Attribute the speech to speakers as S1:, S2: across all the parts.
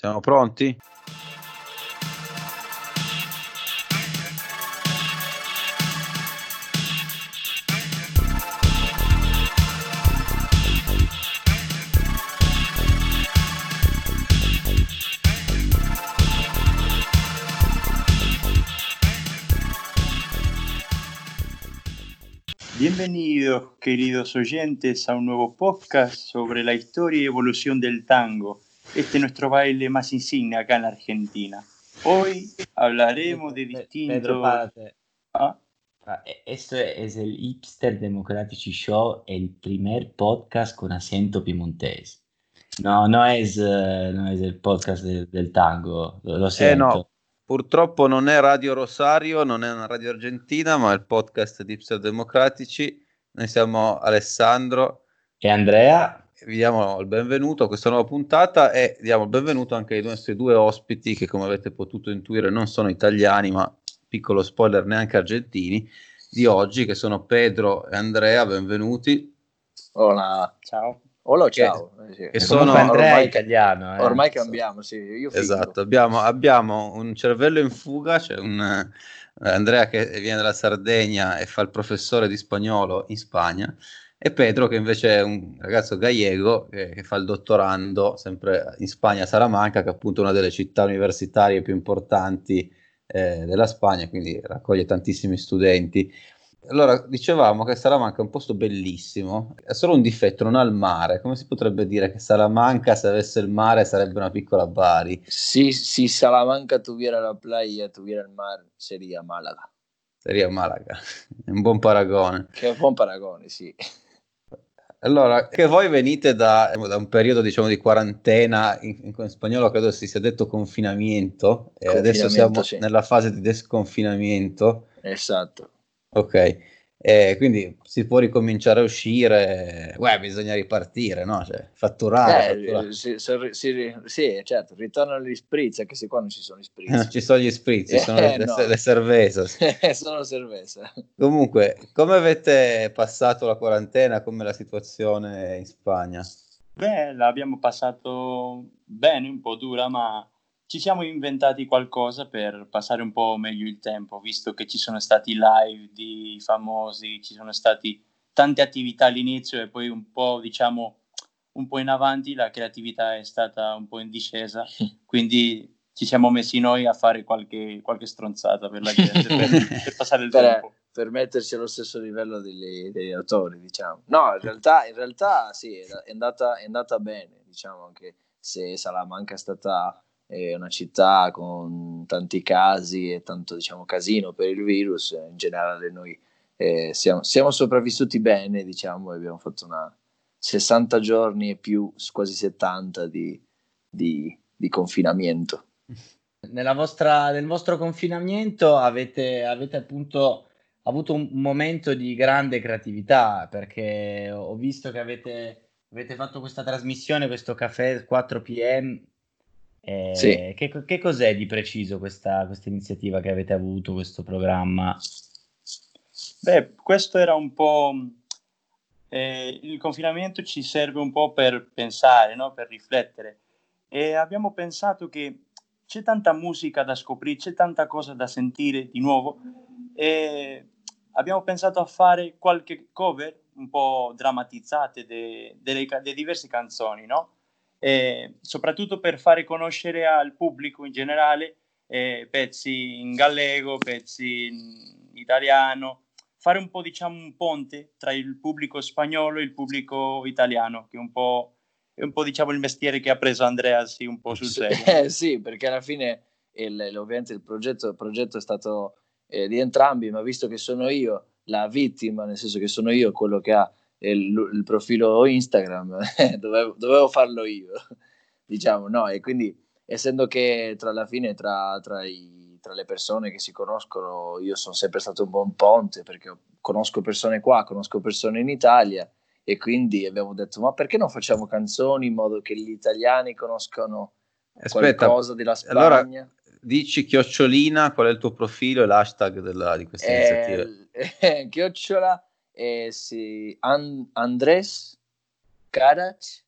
S1: Siamo pronti?
S2: Bienvenidos, queridos oyentes, a un nuevo podcast sobre la historia y evolución del tango. Este es nuestro baile más insigne acá en la Argentina. Hoy hablaremos de distintos...
S3: Pedro, párate.
S2: Ah,
S3: Ah, Este es el Hipster Democratici Show, el primer podcast con acento piemontese. No, no es, eh, no es el podcast de- del tango, lo, lo
S1: Eh
S3: siento.
S1: no, purtroppo non è Radio Rosario, non è una radio argentina, ma è il podcast di Hipster Democratici. Noi siamo Alessandro,
S3: E Andrea?
S1: Vi diamo il benvenuto a questa nuova puntata e diamo il benvenuto anche ai nostri due ospiti che come avete potuto intuire non sono italiani, ma piccolo spoiler neanche argentini di oggi che sono Pedro e Andrea, benvenuti.
S4: Hola,
S2: ciao.
S4: Hola,
S1: Che-
S4: ciao. Eh, sì.
S1: che
S3: Comunque
S1: sono
S3: Andrea
S4: ormai,
S3: italiano. eh.
S4: ormai cambiamo, sì, io.
S1: Esatto, abbiamo, abbiamo un cervello in fuga, c'è un eh, Andrea che viene dalla Sardegna e fa il professore di spagnolo in Spagna e Pedro che invece è un ragazzo gallego che, che fa il dottorando sempre in Spagna, Salamanca, che è appunto una delle città universitarie più importanti eh, della Spagna, quindi raccoglie tantissimi studenti. Allora, dicevamo che Salamanca è un posto bellissimo, ha solo un difetto, non ha il mare. Come si potrebbe dire che Salamanca, se avesse il mare, sarebbe una piccola Bari?
S4: Si, si Salamanca tuviera la playa, tuviera el mar, sería Málaga.
S1: Sería Malaga, è un buon paragone.
S4: Che buon paragone, sì.
S1: Allora, che voi venite da, da un periodo, diciamo, di quarantena, in, in spagnolo credo si sia detto confinamento, e adesso siamo
S4: Confinamento, sì.
S1: nella fase di desconfinamento,
S4: Esatto.
S1: ok, e quindi si può ricominciare a uscire, Uè, bisogna ripartire, no? Cioè, fatturare, fatturare.
S4: Eh, si- si- si- sì, certo, ritornano gli spritz, anche se qua non ci sono gli spritz.
S1: Non ci sono gli spritz, sono le,
S4: Eh, no.
S1: le cervese.
S4: sono cerveza.
S1: Comunque, come avete passato la quarantena? Come la situazione in Spagna?
S2: Beh, l'abbiamo passato bene, un po' dura, ma ci siamo inventati qualcosa per passare un po' meglio il tempo, visto che ci sono stati live di famosi, ci sono stati tante attività all'inizio e poi un po', diciamo, un po' in avanti la creatività è stata un po' in discesa, quindi ci siamo messi noi a fare qualche, qualche stronzata per la gente, per, per passare il
S4: Per-
S2: tempo.
S4: per metterci allo stesso livello degli, degli autori, diciamo. No, in realtà, in realtà sì, è è andata, è andata bene, diciamo, anche se Salamanca è stata eh, una città con tanti casi e tanto, diciamo, casino per il virus, in generale noi eh, siamo, siamo sopravvissuti bene, diciamo, abbiamo fatto una 60 giorni e più, quasi 70 di, di, di confinamento.
S3: Vostra- nel vostro confinamento avete, avete appunto avuto un momento di grande creatività perché ho visto che avete, avete fatto questa trasmissione, questo caffè 4 pm. Eh,
S4: Sì.
S3: che, che cos'è di preciso questa, questa iniziativa che avete avuto, questo programma?
S2: Beh, questo era un po'... eh, il confinamento ci serve un po' per pensare, no? per riflettere. E abbiamo pensato che c'è tanta musica da scoprire, c'è tanta cosa da sentire di nuovo. E abbiamo pensato a fare qualche cover un po' drammatizzate de- delle delle diverse canzoni, no? E soprattutto per fare conoscere al pubblico in generale eh, pezzi in gallego, pezzi in italiano, fare un po' diciamo un ponte tra il pubblico spagnolo e il pubblico italiano, che è un po', è un po' diciamo il mestiere che ha preso Andrea sì, un po' sul serio.
S4: eh, sì, perché alla fine il- ovviamente il progetto, il progetto è stato eh, di entrambi, ma visto che sono io la vittima, nel senso che sono io quello che ha il, il profilo Instagram, eh, dovevo, dovevo farlo io, diciamo, no? E quindi essendo che tra la fine, tra, tra i- tra le persone che si conoscono, io sono sempre stato un buon ponte perché conosco persone qua, conosco persone in Italia e quindi abbiamo detto ma perché non facciamo canzoni in modo che gli italiani conoscano
S1: Aspetta,
S4: qualcosa della
S1: allora
S4: Spagna?
S1: dici chiocciolina, qual è il tuo profilo e l'hashtag della- di questa iniziativa?
S4: Eh, chiocciola eh, sì, An- Andrés Carac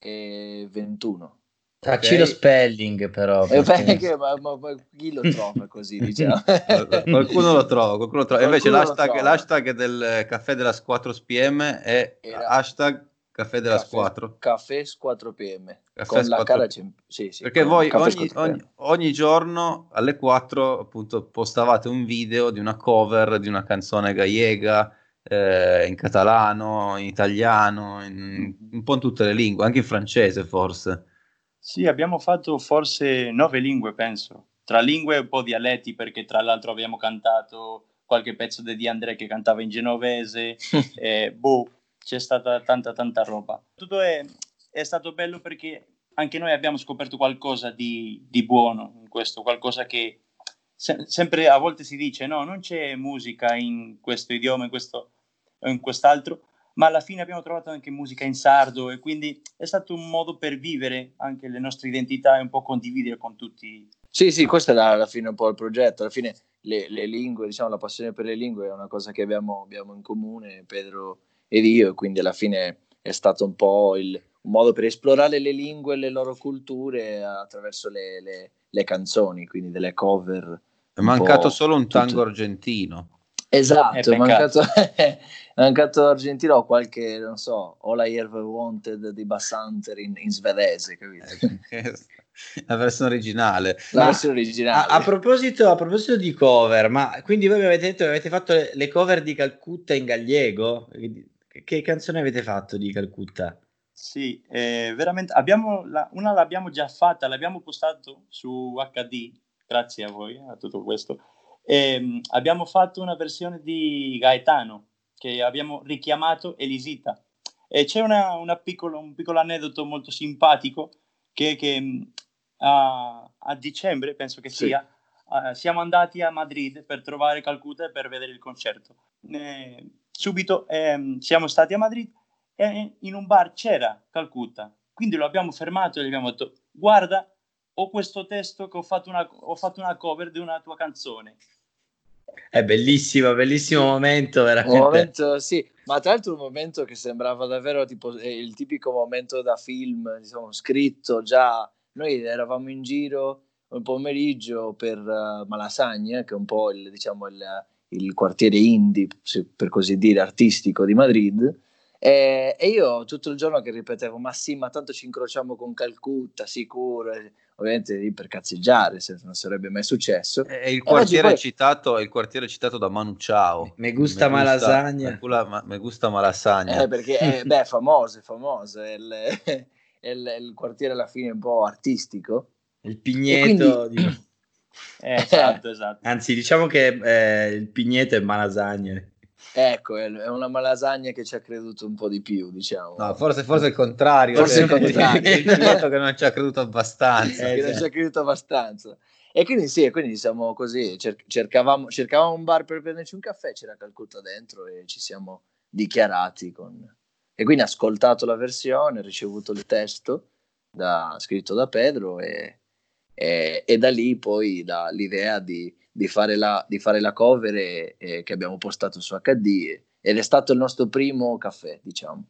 S4: eh, 21
S3: Tacci okay. lo spelling però.
S4: Eh, perché... ma, ma, ma, chi lo trova così, diciamo?
S1: qualcuno lo trova, qualcuno lo trova. Invece l'hashtag, l'hashtag, del caffè della 4 PM è Era... hashtag caffè della caffè, 4.
S4: Caffè 4 PM. Caffè con la cara sì, sì,
S1: Perché voi ogni, ogni, ogni, giorno alle 4 appunto postavate un video di una cover di una canzone gallega eh, in catalano, in italiano, in, un po' in tutte le lingue, anche in francese forse.
S2: Sì, abbiamo fatto forse nove lingue, penso. Tra lingue e un po' dialetti, perché tra l'altro abbiamo cantato qualche pezzo di Andrea che cantava in genovese. e, boh, c'è stata tanta, tanta roba. Tutto è, è stato bello perché anche noi abbiamo scoperto qualcosa di, di buono in questo, qualcosa che se, sempre a volte si dice no, non c'è musica in questo idioma, in questo o in quest'altro, ma alla fine abbiamo trovato anche musica in sardo e quindi è stato un modo per vivere anche le nostre identità e un po' condividere con tutti.
S4: Sì, sì, questo è alla fine un po' il progetto. Alla fine le, le lingue, diciamo, la passione per le lingue è una cosa che abbiamo, abbiamo, in comune, Pedro ed io, e quindi alla fine è stato un po' il, un modo per esplorare le lingue e le loro culture attraverso le, le, le canzoni, quindi delle cover.
S1: È mancato solo un tango tutto. argentino.
S4: Esatto, è mancato, è mancato argentino o qualche, non so, All I Ever Wanted di Bassanter in, in svedese, capito?
S1: La versione originale.
S4: La ma versione originale.
S3: A, a, proposito, a, proposito, di cover, ma quindi voi avete detto che avete fatto le, le cover di Calcutta in gallego? Che canzone avete fatto di Calcutta?
S2: Sì, eh, veramente abbiamo la, una l'abbiamo già fatta, l'abbiamo postato su HD, grazie a voi, a tutto questo. E, ehm, abbiamo fatto una versione di Gaetano che abbiamo richiamato Elisita. E c'è una, una piccolo, un piccolo aneddoto molto simpatico che, che a, a, dicembre, penso che sia, sì. uh, siamo andati a Madrid per trovare Calcutta e per vedere il concerto. Eh, subito eh, siamo stati a Madrid e in un bar c'era Calcutta, quindi lo abbiamo fermato e gli abbiamo detto guarda ho questo testo che ho fatto una, ho fatto una cover di una tua canzone
S3: è bellissimo, bellissimo momento, veramente.
S4: Un momento, sì, ma tra l'altro un momento che sembrava davvero tipo eh, il tipico momento da film, diciamo, scritto già. Noi eravamo in giro un pomeriggio per uh, Malasagne, che è un po' il, diciamo, il, il quartiere indie, per così dire, artistico di Madrid. E, e, io tutto il giorno che ripetevo, ma sì, ma tanto ci incrociamo con Calcutta, sicuro ovviamente lì per cazzeggiare, se non sarebbe mai successo.
S1: E il quartiere, poi... citato, il quartiere citato da Manu Ciao.
S3: Me gusta ma lasagna.
S1: Me gusta ma lasagna.
S4: Eh, perché è beh, famoso, è famoso, è il, è, il, è il, quartiere alla fine un po' artistico.
S3: Il pigneto quindi... di...
S2: Eh, esatto, esatto.
S3: Anzi, diciamo che eh, il pigneto è malasagna.
S4: Ecco, è una malasagna che ci ha creduto un po' di più, diciamo.
S1: No, forse, forse il contrario.
S4: Forse il contrario.
S1: il pilota che non ci ha creduto abbastanza.
S4: Eh, che non ci ha creduto abbastanza. E quindi sì, quindi siamo così, cercavamo, cercavamo un bar per prenderci un caffè, c'era Calcutta dentro e ci siamo dichiarati con... E quindi ho ascoltato la versione, ho ricevuto il testo da, scritto da Pedro e, e, e da lì poi da, l'idea di di fare la, di fare la cover e, e che abbiamo postato su HD ed è stato il nostro primo caffè, diciamo.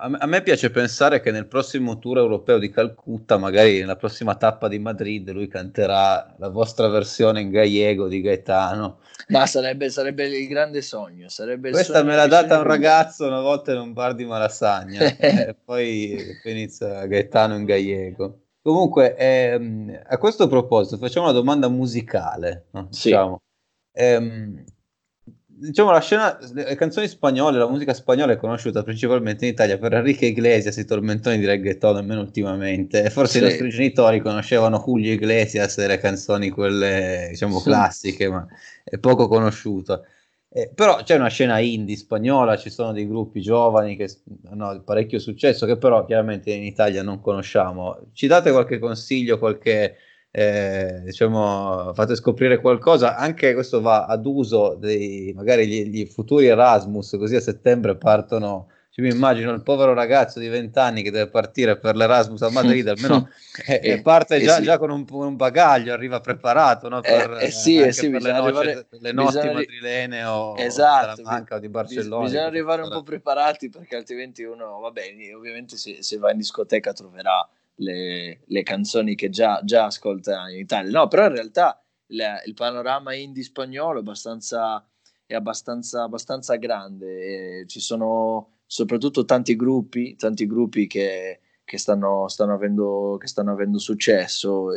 S1: A me, piace pensare che nel prossimo tour europeo di Calcutta, magari nella prossima tappa di Madrid, lui canterà la vostra versione in gallego di Gaetano.
S4: Ma sarebbe, sarebbe il grande sogno. Sarebbe
S1: Questa me l'ha data un ragazzo una volta in un bar di Malassagna, e poi inizia Gaetano in gallego. Comunque, ehm, a questo proposito, facciamo una domanda musicale. No?
S4: Sì.
S1: Diciamo. Ehm, diciamo la scena, le canzoni spagnole, la musica spagnola è conosciuta principalmente in Italia per Enrique Iglesias, i tormentoni di reggaeton, almeno ultimamente. Forse sì. i nostri genitori conoscevano Julio Iglesias e le canzoni quelle, diciamo, classiche, ma è poco conosciuto. Eh, però c'è una scena indie spagnola, ci sono dei gruppi giovani che hanno parecchio successo, che però chiaramente in Italia non conosciamo. Ci date qualche consiglio, qualche, eh, diciamo, fate scoprire qualcosa? Anche questo va ad uso dei magari gli, gli futuri Erasmus, così a settembre partono Cioè, mi immagino il povero ragazzo di 20 anni che deve partire per l'Erasmus a Madrid, almeno eh, eh, parte già, eh sì. già con un, un, bagaglio, arriva preparato no?
S4: per, eh, sì, eh, sì, per le,
S1: noce, le notti bisogna... madrilene o,
S4: esatto,
S1: o, o di Barcellona.
S4: Bisogna arrivare un po' preparati perché altrimenti uno, va bene, ovviamente se, se va in discoteca troverà le, le canzoni che già, già, ascolta in Italia. No, però in realtà il, il panorama indie spagnolo è abbastanza, è abbastanza, abbastanza grande. ci sono soprattutto tanti gruppi, tanti gruppi che, che, stanno, stanno, avendo, che stanno avendo successo.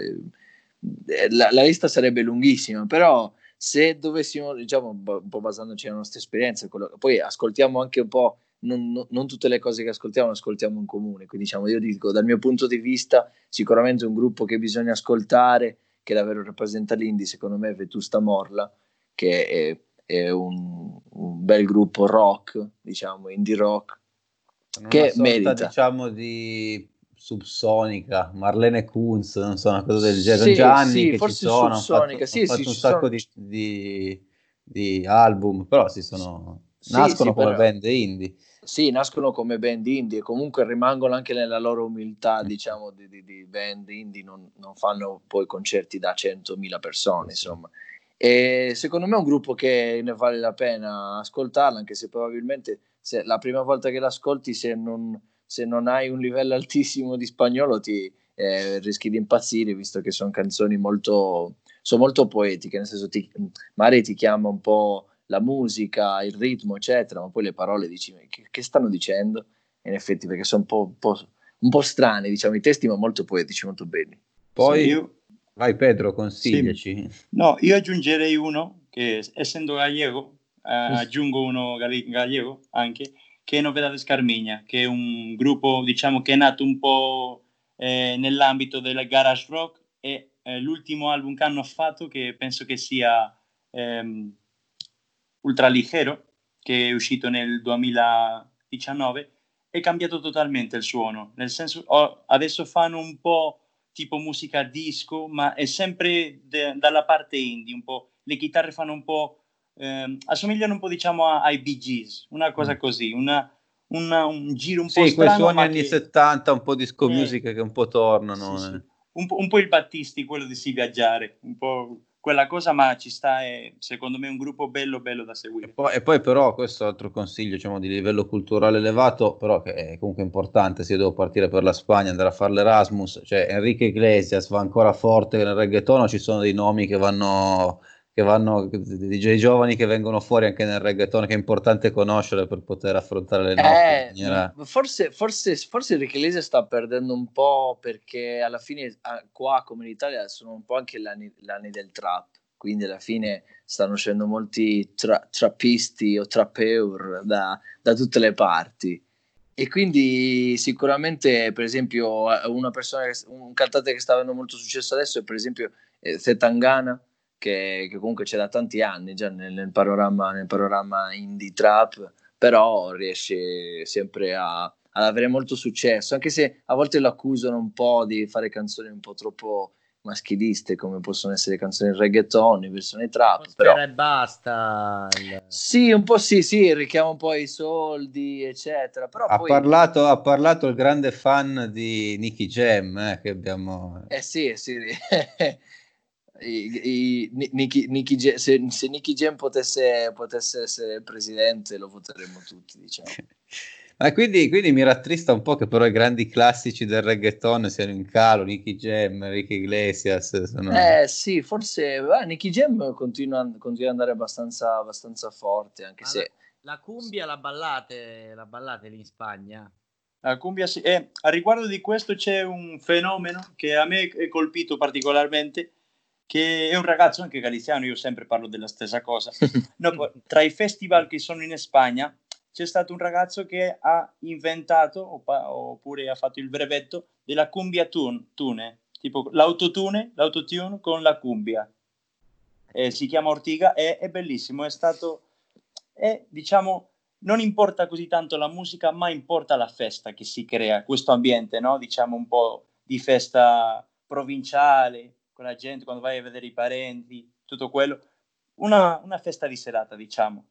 S4: La, la, lista sarebbe lunghissima, però se dovessimo, diciamo, un po' basandoci nelle nostre esperienze, quello, poi ascoltiamo anche un po', non, non, tutte le cose che ascoltiamo, ascoltiamo in comune. Quindi, diciamo, io dico, dal mio punto di vista, sicuramente un gruppo che bisogna ascoltare, che davvero rappresenta l'indie, secondo me è Vetusta Morla, che è un, un, bel gruppo rock, diciamo, indie rock,
S1: una che merita. diciamo di subsonica, Marlene Kunz, non so, una cosa del genere, sì, Gianni sì, che ci sono, subsonica, fatto, sì, sì, un sacco sono... di, di, di, album, però si sono, nascono come però... band indie.
S4: Sì, nascono come band indie e comunque rimangono anche nella loro umiltà, diciamo, di, di, di band indie, non, non, fanno poi concerti da 100.000 persone, insomma. E secondo me è un gruppo che ne vale la pena ascoltarlo, anche se probabilmente se la prima volta che l'ascolti, se non, se non hai un livello altissimo di spagnolo, ti eh, rischi di impazzire, visto che sono canzoni molto, sono molto poetiche, nel senso ti, magari ti chiama un po' la musica, il ritmo, eccetera, ma poi le parole dici che, che stanno dicendo? In effetti, perché sono un po', un po', un po' strani, diciamo, i testi, ma molto poetici, molto belli.
S1: Poi io Vai Pedro, consigliaci.
S2: Sì. No, io aggiungerei uno che essendo gallego, eh, aggiungo uno gallego anche, che è Novedades Carmigna, che è un gruppo diciamo che è nato un po' eh, nell'ambito del garage rock e eh, l'ultimo album che hanno fatto, che penso che sia ehm, Ultraligero, che è uscito nel 2019, è cambiato totalmente il suono, nel senso oh, adesso fanno un po' tipo musica disco, ma è sempre de- dalla parte indie, un po', le chitarre fanno un po', ehm, assomigliano un po' diciamo a- ai Bee Gees, una cosa mm. così, una, una, un giro un
S1: sì,
S2: po' strano.
S1: Sì, quei suoni anni che... 70, un po' disco eh, music che un po' tornano. Sì,
S2: eh. sì. Un, po', un po' il Battisti, quello di si viaggiare, un po' quella cosa, ma ci sta, è secondo me un gruppo bello, bello da seguire.
S1: E poi, e poi però, questo altro consiglio, diciamo, di livello culturale elevato, però che è comunque importante, se io devo partire per la Spagna, andare a fare l'Erasmus, cioè Enrique Iglesias va ancora forte nel reggaeton, ci sono dei nomi che vanno che vanno DJ giovani che vengono fuori anche nel reggaeton che è importante conoscere per poter affrontare le notti
S4: eh, forse, forse, forse Enrique Iglesias sta perdendo un po' perché alla fine qua come in Italia sono un po' anche gli anni, gli anni del trap. Quindi alla fine stanno uscendo molti tra, trappisti o trapeur da, da tutte le parti. E quindi sicuramente per esempio una persona un cantante che sta avendo molto successo adesso è per esempio eh, Zetangana che, che, comunque c'è da tanti anni già nel, nel, panorama, nel panorama indie trap, però riesce sempre a, ad avere molto successo, anche se a volte lo accusano un po' di fare canzoni un po' troppo maschiliste come possono essere canzoni reggaeton, versioni trap però
S3: e basta
S4: sì un po' sì sì richiama un po' i soldi eccetera però
S1: ha,
S4: poi...
S1: parlato, ha parlato il grande fan di Nicky Jam eh, che abbiamo
S4: eh sì sì i, i, Nicky, Nicky, se, se Nicky Jam potesse, potesse essere presidente lo voteremmo tutti, diciamo.
S1: Ma quindi, quindi, mi rattrista un po' che però i grandi classici del reggaeton siano in calo, Nicky Jam, Ricky Iglesias. Sono...
S4: Eh sì, forse eh, Nicky Jam continua, continua, ad andare abbastanza, abbastanza forte, anche allora, se...
S3: La cumbia la ballate, la ballate lì in Spagna?
S2: La cumbia sì. E a riguardo di questo c'è un fenomeno che a me è colpito particolarmente, che è un ragazzo anche galiziano, io sempre parlo della stessa cosa. No, tra i festival che sono in Spagna c'è stato un ragazzo che ha inventato oppure ha fatto il brevetto della cumbia tune, tune tipo l'autotune, l'autotune con la cumbia. Eh, si chiama Ortiga, è, è bellissimo, è stato, è, diciamo, non importa così tanto la musica, ma importa la festa che si crea, questo ambiente, no? diciamo un po' di festa provinciale, con la gente, quando vai a vedere i parenti, tutto quello. Una, una festa di serata, diciamo.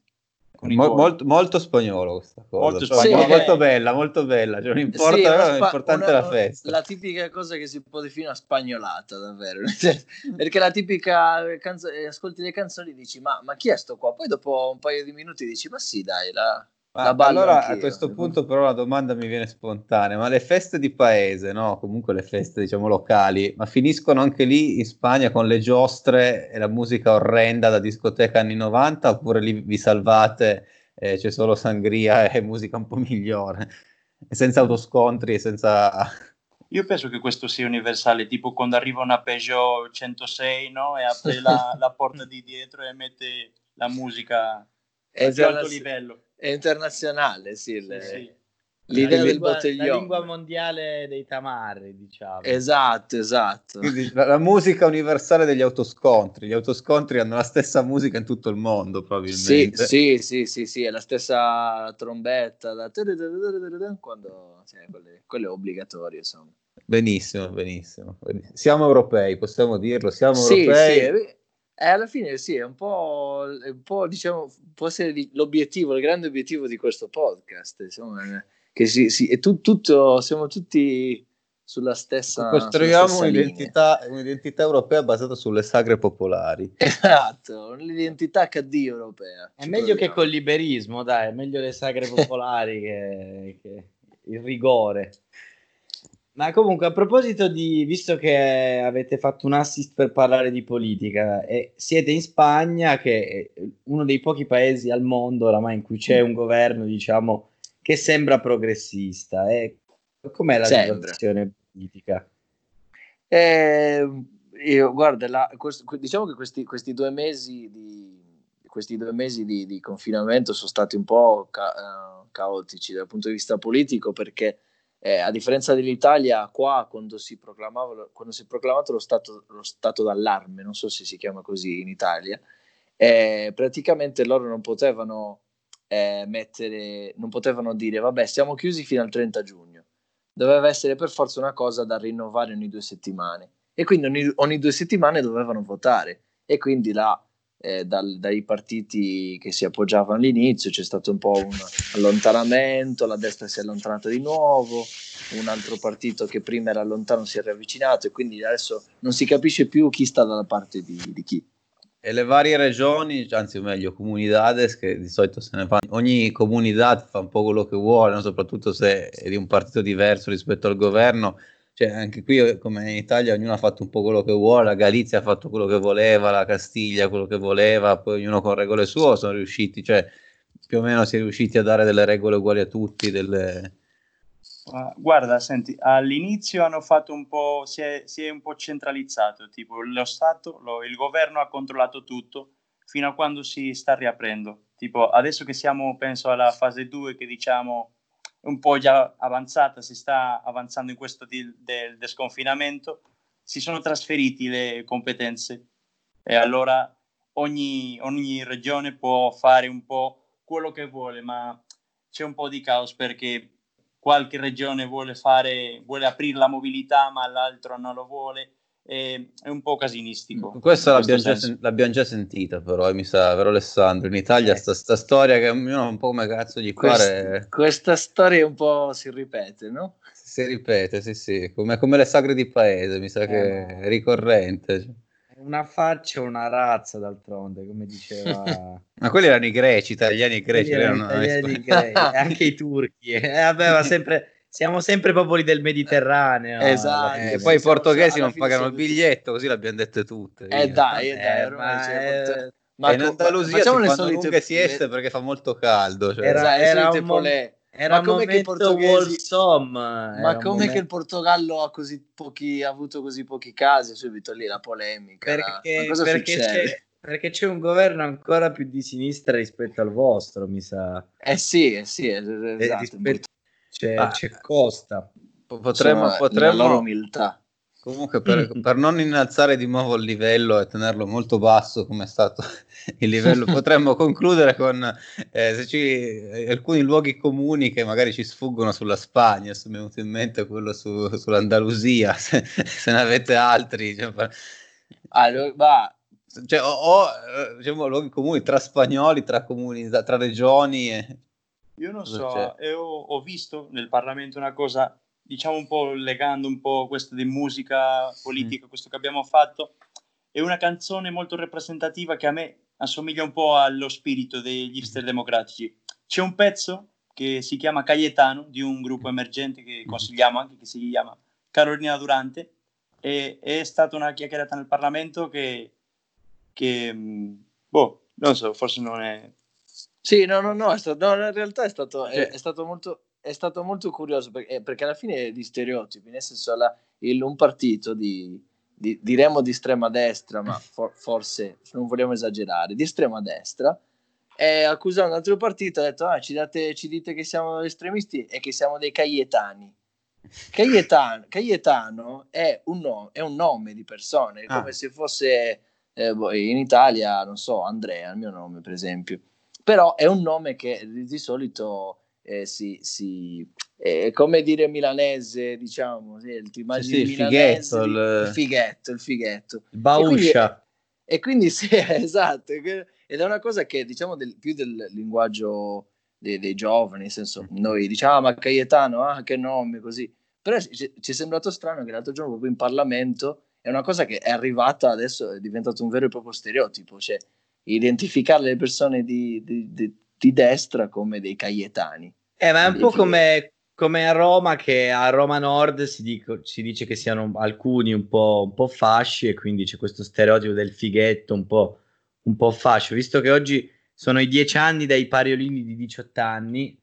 S1: Mo- molto, molto, spagnolo questa cosa, molto, cioè, sì, molto bella, molto bella, cioè, non importa, sì, però, spa- l'importante una, è la festa.
S4: La tipica cosa che si può definire spagnolata, davvero, perché la tipica canzo- ascolti le canzoni e dici ma, ma, chi è sto qua? Poi dopo un paio di minuti dici ma sì dai, la,
S1: allora a questo punto però la domanda mi viene spontanea, ma le feste di paese, no? Comunque le feste diciamo locali, ma finiscono anche lì in Spagna con le giostre e la musica orrenda da discoteca anni 90 oppure lì vi salvate e c'è solo sangria e musica un po' migliore, e senza autoscontri e senza...
S2: Io penso che questo sia universale, tipo quando arriva una Peugeot 106 no? e apre la, la porta di dietro e mette la musica a più alto livello
S4: è internazionale, sì. Le...
S3: sì, sì. L'idea la del lingua, bottiglione. La lingua mondiale dei tamarri, diciamo.
S4: Esatto, esatto.
S1: Quindi la, la, musica universale degli autoscontri. Gli autoscontri hanno la stessa musica in tutto il mondo, probabilmente.
S4: Sì, sì, sì, sì, sì è la stessa trombetta. Da... Quando... Cioè, quelle, quelle obbligatorie, insomma.
S1: Benissimo, benissimo, benissimo. Siamo europei, possiamo dirlo, siamo sì, europei.
S4: Sì, eh, alla fine sì, è un po', un po', diciamo, può essere l'obiettivo, il grande obiettivo di questo podcast, insomma, che si, si, è tu, tutto, siamo tutti sulla stessa
S1: costruiamo
S4: sulla
S1: stessa un'identità, un'identità, europea basata sulle sagre popolari.
S4: Esatto l'identità HD europea.
S3: È meglio proviamo. che col liberismo dai è meglio le sagre popolari che, che il rigore ma comunque, a proposito di, visto che avete fatto un assist per parlare di politica, e siete in Spagna, che è uno dei pochi paesi al mondo oramai in cui c'è un governo, diciamo, che sembra progressista. E com'è la sembra. situazione politica?
S4: Eh, io, guarda, la, questo, diciamo che questi, questi, due mesi, di, questi due mesi di, di confinamento sono stati un po' ca- uh, caotici dal punto di vista politico perché eh, a differenza dell'Italia, qua quando si, quando si è proclamato lo stato, lo stato, d'allarme, non so se si chiama così in Italia, eh, praticamente loro non potevano eh, mettere, non potevano dire vabbè siamo chiusi fino al 30 giugno, doveva essere per forza una cosa da rinnovare ogni due settimane. E quindi ogni, ogni due settimane dovevano votare. E quindi la eh, dal, dai partiti che si appoggiavano all'inizio, c'è stato un po' un allontanamento, la destra si è allontanata di nuovo, un altro partito che prima era lontano si è riavvicinato e quindi adesso non si capisce più chi sta dalla parte di, di chi.
S1: E le varie regioni, anzi o meglio comunidades, che di solito se ne fanno, ogni comunità fa un po' quello che vuole, no? soprattutto se è di un partito diverso rispetto al governo, cioè, anche qui, eh, come in Italia, ognuno ha fatto un po' quello che vuole, la Galizia ha fatto quello che voleva, la Castiglia quello che voleva, poi ognuno con regole sue sono riusciti, cioè più o meno si è riusciti a dare delle regole uguali a tutti. Delle...
S2: Guarda, senti, all'inizio hanno fatto un po', si è, si è un po' centralizzato, tipo lo Stato, lo, il governo ha controllato tutto fino a quando si sta riaprendo. Tipo, adesso che siamo, penso, alla fase 2, che diciamo un po' già avanzata, si sta avanzando in questo del, del sconfinamento, si sono trasferiti le competenze e allora ogni, ogni regione può fare un po' quello che vuole, ma c'è un po' di caos perché qualche regione vuole, fare, vuole aprire la mobilità, ma l'altro non lo vuole. E è un po' casinistico.
S1: Questa l'abbiamo già, sen- l'abbiamo già, sentita, però eh, mi sa, vero Alessandro. In Italia, eh. sta, sta storia che ognuno un po' come cazzo gli
S4: questa, pare. Questa storia un po' si ripete, no?
S1: Si ripete, sì, sì, come, come le sagre di paese, mi sa eh, che è ricorrente. Cioè
S3: una faccia una razza d'altronde, come diceva.
S1: ma quelli erano i greci, italiani e greci, erano
S3: italiani greci, anche i turchi. Eh, vabbè, ma sempre, siamo sempre popoli del Mediterraneo.
S1: Esatto. Eh, poi i portoghesi non pagano il biglietto, così l'abbiamo dette tutte.
S4: Eh dai, eh, dai, ma,
S1: è... ma in Andalusia si fanno solite... lunghe sieste perché fa molto caldo. Cioè.
S3: Era, era un mo- era ma come che il portoghesi
S4: ma come che il Portogallo ha così pochi ha avuto così pochi casi subito lì la polemica
S3: perché, perché c'è, perché, c'è, un governo ancora più di sinistra rispetto al vostro mi sa
S4: eh sì eh sì esatto. eh, rispetto,
S3: c'è, ah, c'è Costa
S1: potremmo, Insomma, potremmo
S4: la loro umiltà
S1: Comunque, per, per, non innalzare di nuovo il livello e tenerlo molto basso, come è stato il livello, potremmo concludere con eh, se ci, alcuni luoghi comuni che magari ci sfuggono sulla Spagna. Se mi è venuto in mente quello su, sull'Andalusia, se, se, ne avete altri. Cioè,
S4: allora, va,
S1: cioè, o, o eh, diciamo, luoghi comuni tra spagnoli, tra comuni, tra regioni. E...
S2: Io non so, ho, ho, visto nel Parlamento una cosa, diciamo un po' legando un po' questo di musica politica, mm. questo che abbiamo fatto, è una canzone molto rappresentativa che a me assomiglia un po' allo spirito degli hipster democratici. C'è un pezzo che si chiama Cayetano, di un gruppo emergente che consigliamo anche, che si chiama Carolina Durante, e è stata una chiacchierata nel Parlamento che, che boh, non so, forse non è...
S4: Sì, no, no, no, stato, no in realtà è stato, è, è stato molto è stato molto curioso perché, eh, perché, alla fine è di stereotipi, nel senso la, il, un partito di, di, diremo di estrema destra, ma for, forse non vogliamo esagerare, di estrema destra, e accusato un altro partito, ha detto ah, ci, date, ci dite che siamo estremisti e che siamo dei caietani. Cayetano, Cayetano è, un nome, è un nome di persone, ah. come se fosse eh, boh, in Italia, non so, Andrea, il mio nome per esempio. Però è un nome che di solito eh, si, si è come dire milanese, diciamo, sì, ti immagini sì,
S1: il fighetto,
S4: il... il... fighetto, il fighetto.
S1: Il bauscia.
S4: E quindi, e quindi sì, esatto, ed è una cosa che diciamo del, più del linguaggio dei, dei, giovani, nel senso mm. noi diciamo ah, ma Cayetano, ah che nome, così. Però ci, ci è sembrato strano che l'altro giorno proprio in Parlamento è una cosa che è arrivata adesso, è diventato un vero e proprio stereotipo, cioè identificare le persone di, di, di, di destra come dei caietani.
S3: Eh, ma è un po' come, come, a Roma, che a Roma Nord si, dico, si dice che siano alcuni un po', un po', fasci e quindi c'è questo stereotipo del fighetto un po', un po' fascio, visto che oggi sono i dieci anni dai pariolini di 18 anni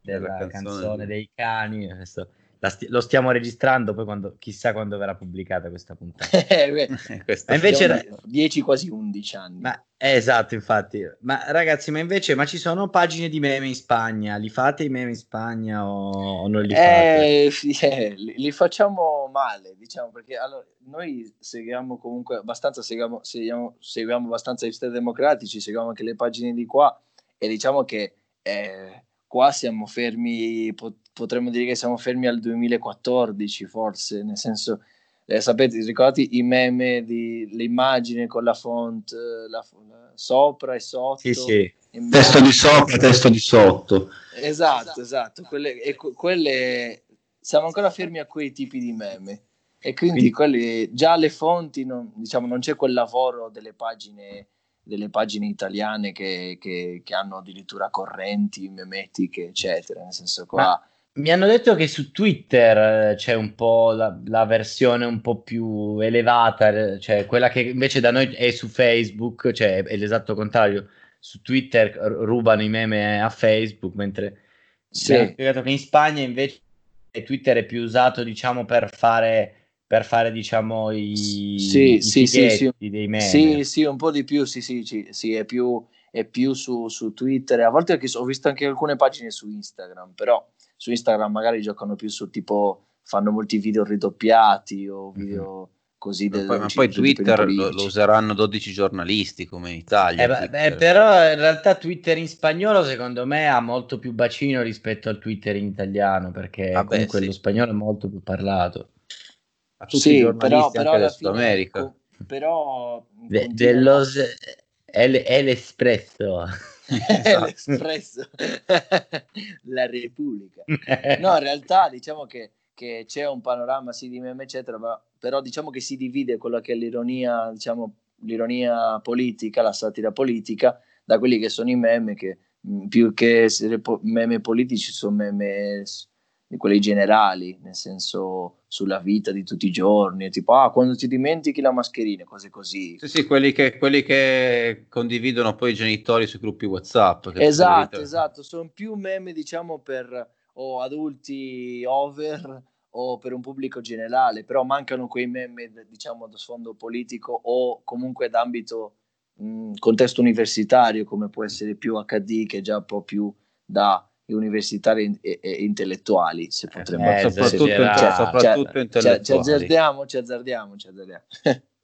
S3: della canzone, canzone dei cani. Adesso sti- lo stiamo registrando, poi quando, chissà quando verrà pubblicata questa puntata.
S4: Eh, ma invece 10 quasi 11 anni.
S3: Ma, eh, esatto, infatti. Ma ragazzi, ma invece ma ci sono pagine di meme in Spagna? Li fate i meme in Spagna o, o non li
S4: fate? Eh, eh, li, li, facciamo male, diciamo, perché allora, noi seguiamo comunque abbastanza, seguiamo, seguiamo, seguiamo abbastanza i stati democratici, seguiamo anche le pagine di qua e diciamo che eh, qua siamo fermi, potremmo dire che siamo fermi al 2014 forse, nel senso, eh, sapete, ricordate i meme di le immagini con la font la, la, sopra e sotto?
S1: Sì, sì. Testo di sopra, testo di sotto.
S4: Esatto, esatto, quelle, e quelle, siamo ancora fermi a quei tipi di meme. E quindi, quindi quelli, già le fonti, non, diciamo, non c'è quel lavoro delle pagine delle pagine italiane che, che, che, hanno addirittura correnti memetiche, eccetera. Nel senso qua. Ma
S3: mi hanno detto che su Twitter eh, c'è un po' la, la, versione un po' più elevata, eh, cioè quella che invece da noi è su Facebook, cioè è l'esatto contrario. Su Twitter rubano i meme a Facebook, mentre sì. spiegato che in Spagna invece Twitter è più usato, diciamo, per fare per fare diciamo i,
S4: sì,
S3: i
S4: sì, sì, sì.
S3: dei meme.
S4: Sì, sì, un po' di più, sì, sì, sì, sì è più, è più su, su, Twitter, a volte ho visto anche alcune pagine su Instagram, però su Instagram magari giocano più su tipo, fanno molti video ridoppiati o mhm. video... Mm-hmm. Così
S1: del, poi, ma poi Twitter lo, lo, useranno 12 giornalisti come in Italia.
S3: Eh, beh, però in realtà Twitter in spagnolo secondo me ha molto più bacino rispetto al Twitter in italiano perché ah, comunque beh, sì. lo spagnolo è molto più parlato
S1: a tutti sì, i giornalisti però, però anche Sud America.
S4: Però
S3: De, dellos, è, è l'espresso.
S4: esatto. l'espresso la Repubblica no in realtà diciamo che, che c'è un panorama sì di meme eccetera ma, però diciamo che si divide quella che è l'ironia diciamo l'ironia politica la satira politica da quelli che sono i meme che più che essere po- meme politici sono meme di quelli generali, nel senso sulla vita di tutti i giorni, tipo ah, quando ti dimentichi la mascherina, cose così.
S1: Sì, sì, quelli che, quelli che condividono poi i genitori sui gruppi WhatsApp.
S4: Esatto, esatto, sono più meme diciamo per o adulti over o per un pubblico generale, però mancano quei meme diciamo da sfondo politico o comunque d'ambito mh, contesto universitario come può essere più HD che è già un po' più da universitari e, e intellettuali, se potremmo
S1: eh, soprattutto, cioè, soprattutto cioè, intellettuali.
S4: Ci azzardiamo, ci azzardiamo, ci azzardiamo.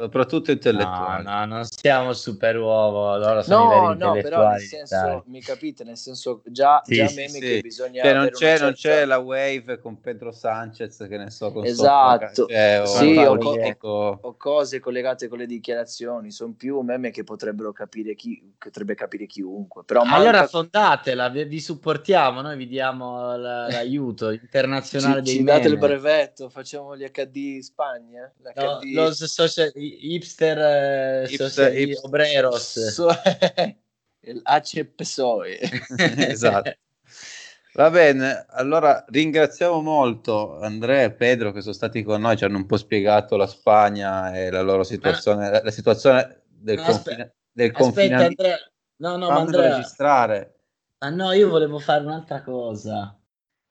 S1: Soprattutto intellettuali.
S3: No, no, non siamo super uovo, loro sono
S4: No,
S3: i veri
S4: no, però nel senso, mi capite, nel senso già,
S3: Sì,
S4: già
S3: sì,
S4: meme
S1: sì.
S4: che bisogna
S1: Cioè, non, c'è,
S4: una
S1: non
S4: certa-
S1: c'è la wave con Pedro Sanchez che ne so con
S4: Esatto.
S1: cioè, o
S4: Sì,
S3: o co-
S1: politico.
S4: o cose collegate con le dichiarazioni, sono più meme che potrebbero capire chi che potrebbe capire chiunque, però manca-
S3: Allora fondatela, vi, vi supportiamo, noi vi diamo l- l'aiuto internazionale
S4: ci,
S3: dei
S4: ci date il brevetto, facciamo gli HD in Spagna,
S3: No,
S4: l'HD
S3: los social- i- hipster, eh,
S1: Hipster- hipster-
S3: obreros.
S4: So- ACPSOE.
S1: esatto. Va bene, allora ringraziamo molto Andrea e Pedro che sono stati con noi, ci hanno un po' spiegato la Spagna e la loro situazione, la, la situazione del,
S3: No,
S1: confine, del
S3: Aspetta
S1: confinamento.
S3: Andrea, no no ma Andrea,
S1: registrare.
S3: ah no io volevo fare un'altra cosa.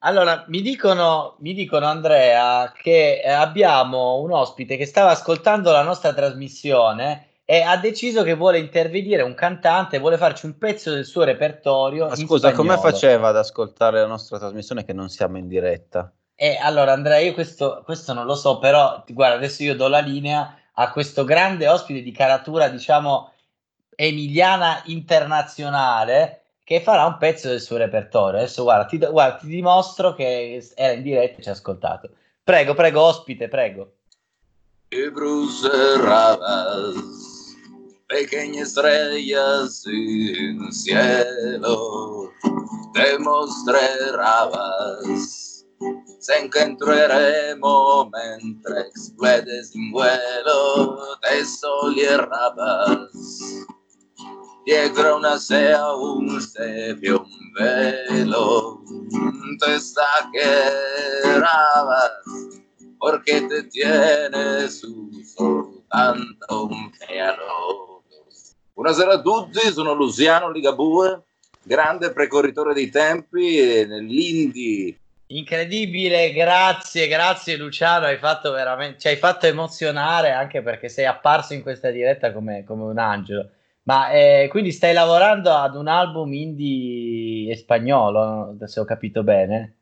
S3: Allora, mi dicono, mi dicono Andrea che eh, abbiamo un ospite che stava ascoltando la nostra trasmissione e ha deciso che vuole intervenire, un cantante, vuole farci un pezzo del suo repertorio.
S1: Ma scusa, come faceva ad ascoltare la nostra trasmissione che non siamo in diretta?
S3: E allora Andrea, io questo, questo non lo so, però guarda, adesso io do la linea a questo grande ospite di caratura, diciamo, emiliana internazionale, che farà un pezzo del suo repertorio. Adesso guarda, ti, guarda, ti dimostro che era in diretta e ci ha ascoltato. Prego, prego, ospite, prego.
S5: y cerradas, pequeñas estrellas sin cielo, te mostrarás. Se encontraremos mentre explodes en vuelo, te sollierrabas. Dietro una sea un sepio, un velo, te exagerabas porque te tiene su soltanto un pelo. Buonasera a tutti, sono Luciano Ligabue, grande precorritore dei tempi nell'indie.
S3: Incredibile, grazie, grazie Luciano, hai fatto veramente, ci hai fatto emozionare anche perché sei apparso in questa diretta come, come un angelo. Ma eh, quindi stai lavorando ad un album indie spagnolo, se ho capito bene?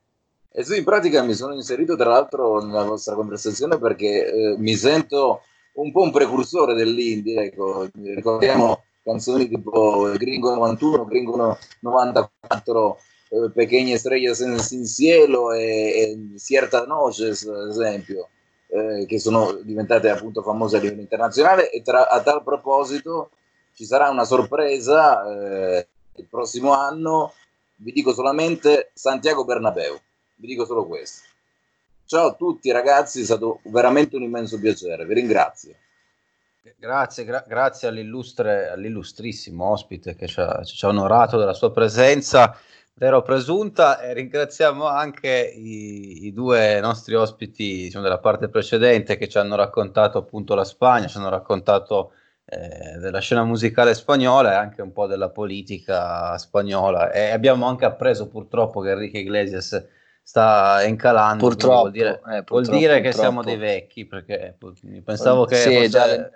S5: E sì, in pratica mi sono inserito tra l'altro nella vostra conversazione perché eh, mi sento un po' un precursore dell'indie, ecco, ricordiamo canzoni tipo Gringo 91, Gringo 94, eh, Pequeña Estrella Sin, Sin Cielo e, e Ciertas Noches, ad esempio, eh, che sono diventate appunto famose a livello internazionale e tra- a tal proposito ci sarà una sorpresa eh, il prossimo anno, vi dico solamente Santiago Bernabeu, vi dico solo questo. Ciao a tutti ragazzi, è stato veramente un immenso piacere, vi ringrazio.
S1: Grazie, gra- grazie all'illustre, all'illustrissimo ospite che ci ha, ci ha onorato della sua presenza, vera o presunta, e ringraziamo anche i, i due nostri ospiti diciamo, della parte precedente che ci hanno raccontato appunto la Spagna, ci hanno raccontato eh, della scena musicale spagnola e anche un po' della politica spagnola e abbiamo anche appreso purtroppo che Enrique Iglesias sta incalando,
S4: Purtroppo,
S1: vuol dire,
S4: eh,
S1: vuol
S4: purtroppo,
S1: dire che siamo dei vecchi perché eh, pensavo che
S4: Sì,
S1: fosse-
S4: già-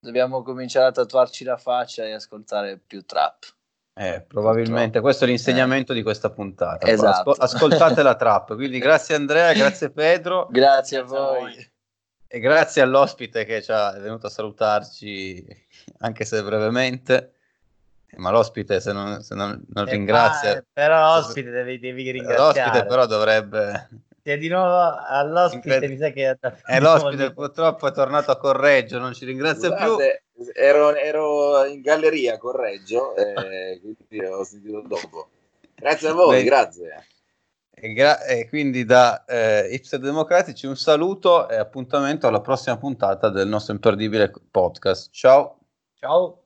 S4: dobbiamo cominciare a tatuarci la faccia e ascoltare più trap.
S1: Eh, probabilmente questo è l'insegnamento di questa puntata.
S4: Esatto.
S1: Asco- ascoltate la trap. Quindi grazie Andrea, grazie Pedro
S3: Grazie a
S4: voi.
S1: E grazie all'ospite che ci ha- è venuto a salutarci, anche se brevemente. Eh, Ma l'ospite se non, se non- non
S3: Eh,
S1: ringrazia,
S3: ma- però l'ospite devi, devi ringraziare.
S1: l'ospite però dovrebbe...
S3: Se di nuovo all'ospite
S1: Incred-
S3: mi sa che
S1: E l'ospite purtroppo è tornato a Correggio, non ci ringrazia più.
S5: Scusate, ero, ero in galleria a Correggio, eh, quindi ho sentito dopo. Grazie a voi,
S1: Beh,
S5: grazie.
S1: E, gra- e quindi da eh, Hipster Democratici un saluto e appuntamento alla prossima puntata del nostro imperdibile podcast. Ciao!
S3: Ciao.